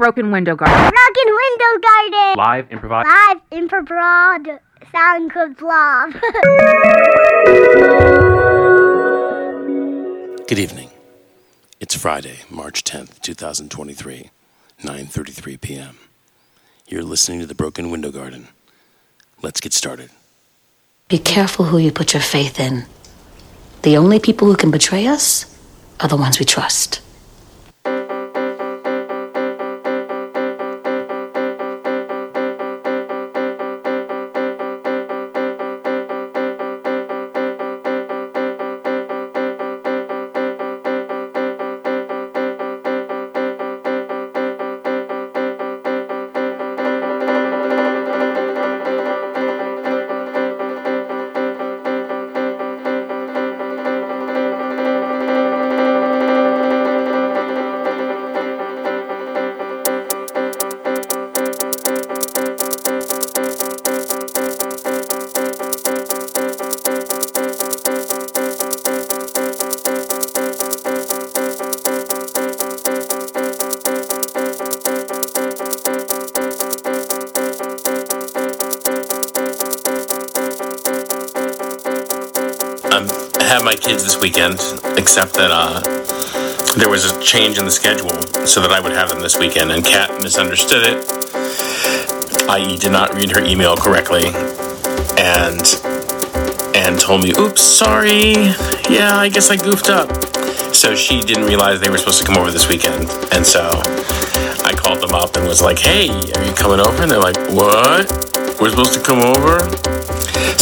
Broken Window Garden. Broken Window Garden. Live improvised. Live improv sound good blog. Good evening. It's Friday, March 10th, 2023, 9:33 p.m. You're listening to The Broken Window Garden. Let's get started. Be careful who you put your faith in. The only people who can betray us are the ones we trust. Kids this weekend, except that uh, there was a change in the schedule so that I would have them this weekend, and Kat misunderstood it, i.e., did not read her email correctly, and and told me, "Oops, sorry. Yeah, I guess I goofed up." So she didn't realize they were supposed to come over this weekend, and so I called them up and was like, "Hey, are you coming over?" And they're like, "What? We're supposed to come over?"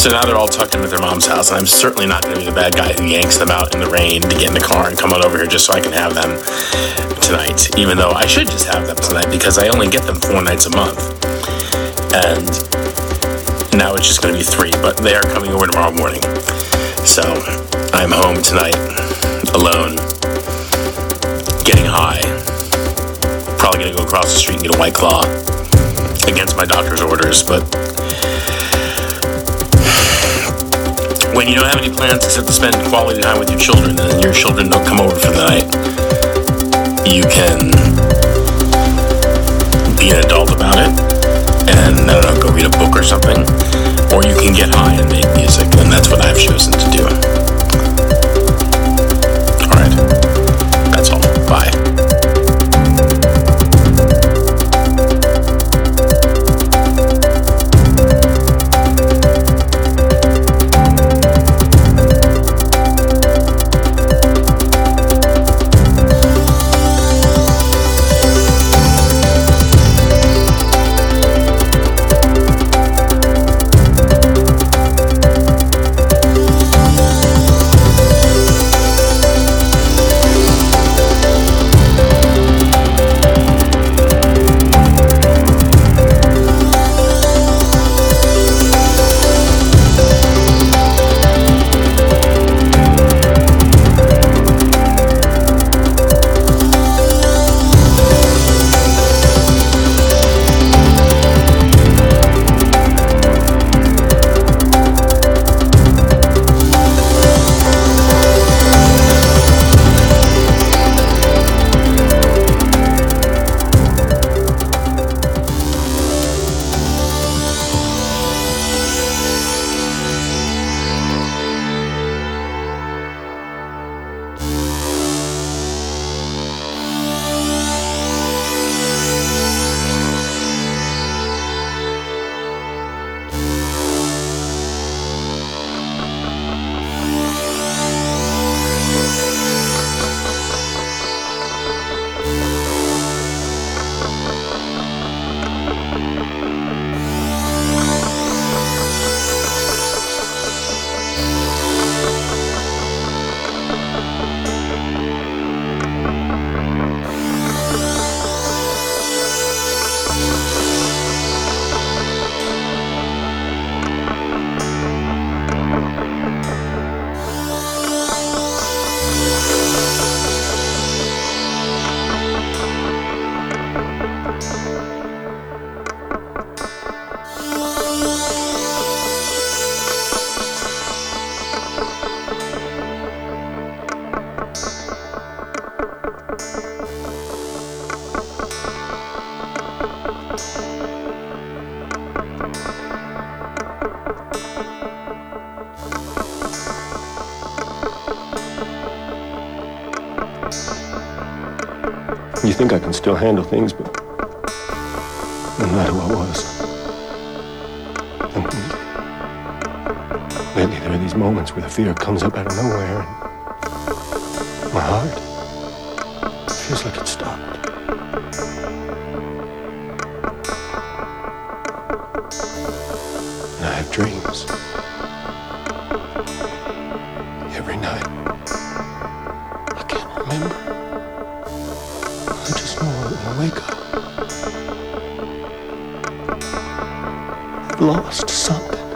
So now they're all tucked into their mom's house, and I'm certainly not going to be the bad guy who yanks them out in the rain to get in the car and come on over here just so I can have them tonight. Even though I should just have them tonight because I only get them four nights a month, and now it's just going to be three. But they are coming over tomorrow morning, so I'm home tonight alone, getting high. Probably going to go across the street and get a white claw against my doctor's orders, but when you don't have any plans except to spend quality time with your children and your children don't come over for the night, you can be an adult about it and, I don't know, go read a book or something. Or you can get high and make music, and that's what I've chosen to do. You think I can still handle things, but no matter what was, lately there are these moments where the fear comes up out of nowhere. And my heart feels like it stopped. And I have dreams. Every night. I can't remember. I just know when I wake up, I've lost something.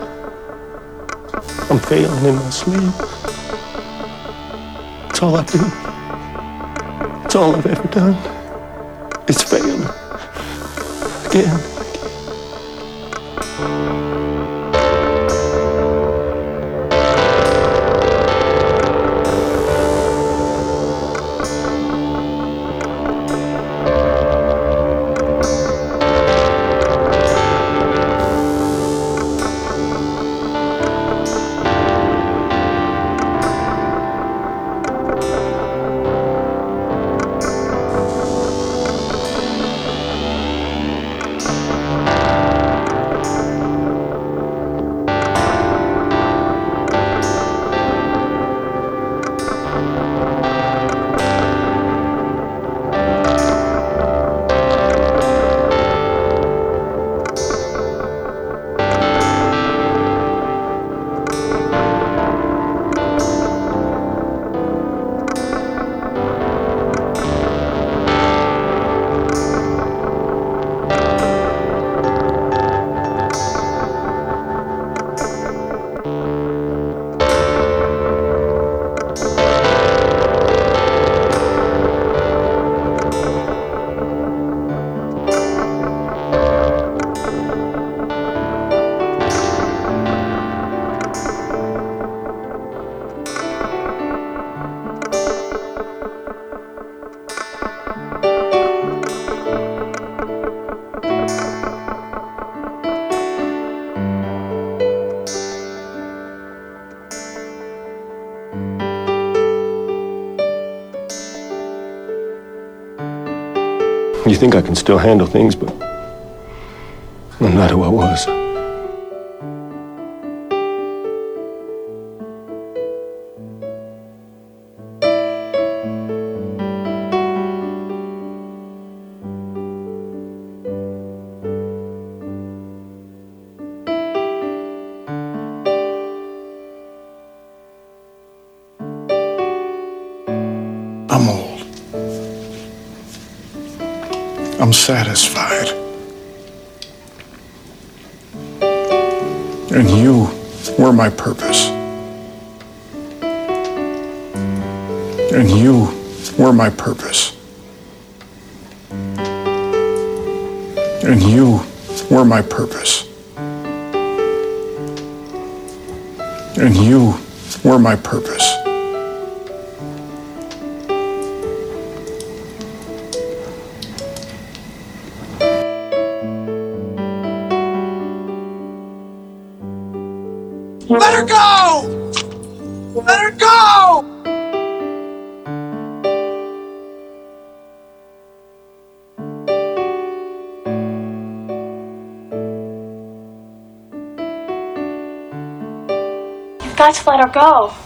I'm failing in my sleep. It's all I do. It's all I've ever done. It's failing. Again. Still handle things, but satisfied. And you were my purpose. And you were my purpose. And you were my purpose. And you were my purpose. Got to let her go.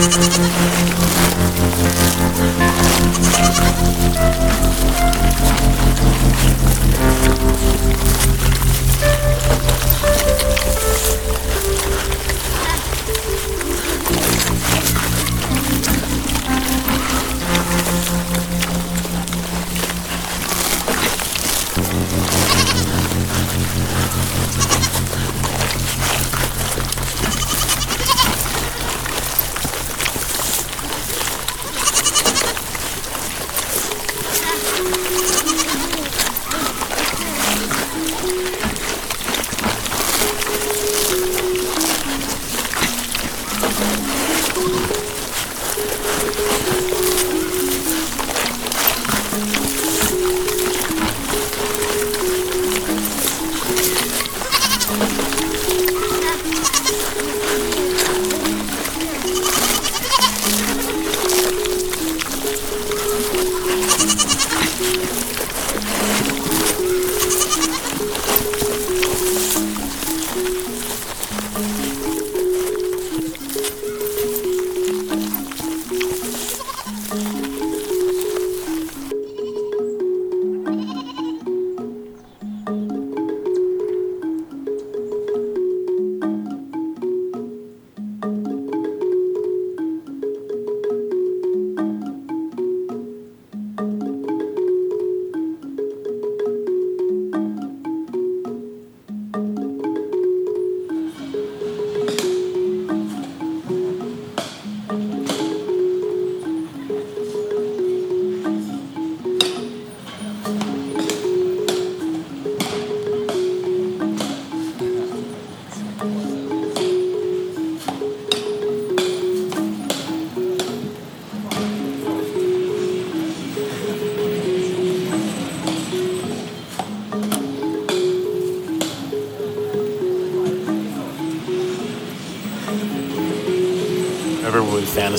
Ever really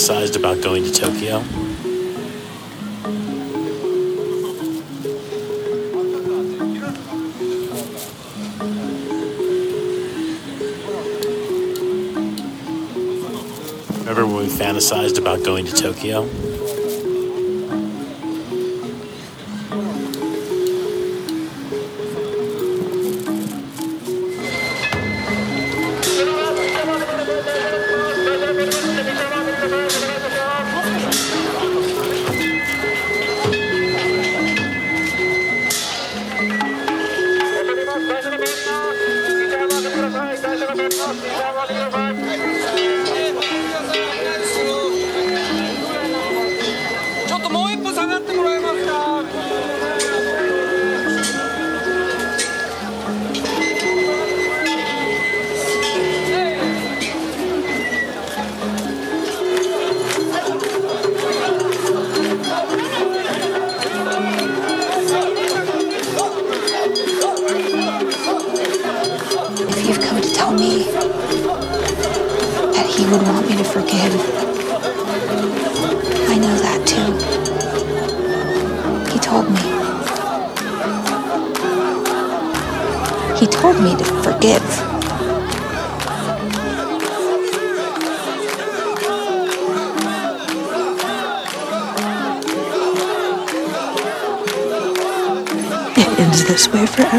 fantasized about going to Tokyo? Ever we fantasized about going to Tokyo?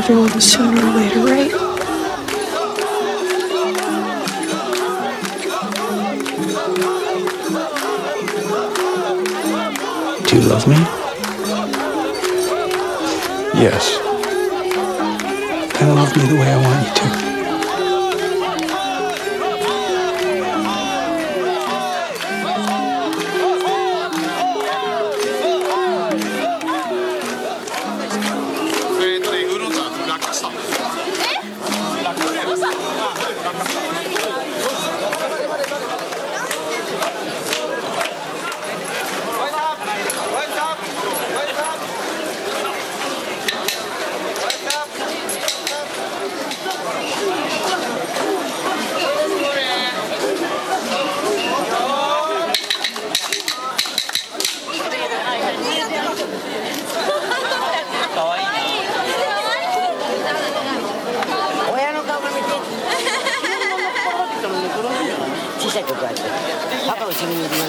Everyone sooner or later, right? Do you love me? Yes. Then love me the way I want you to. Papa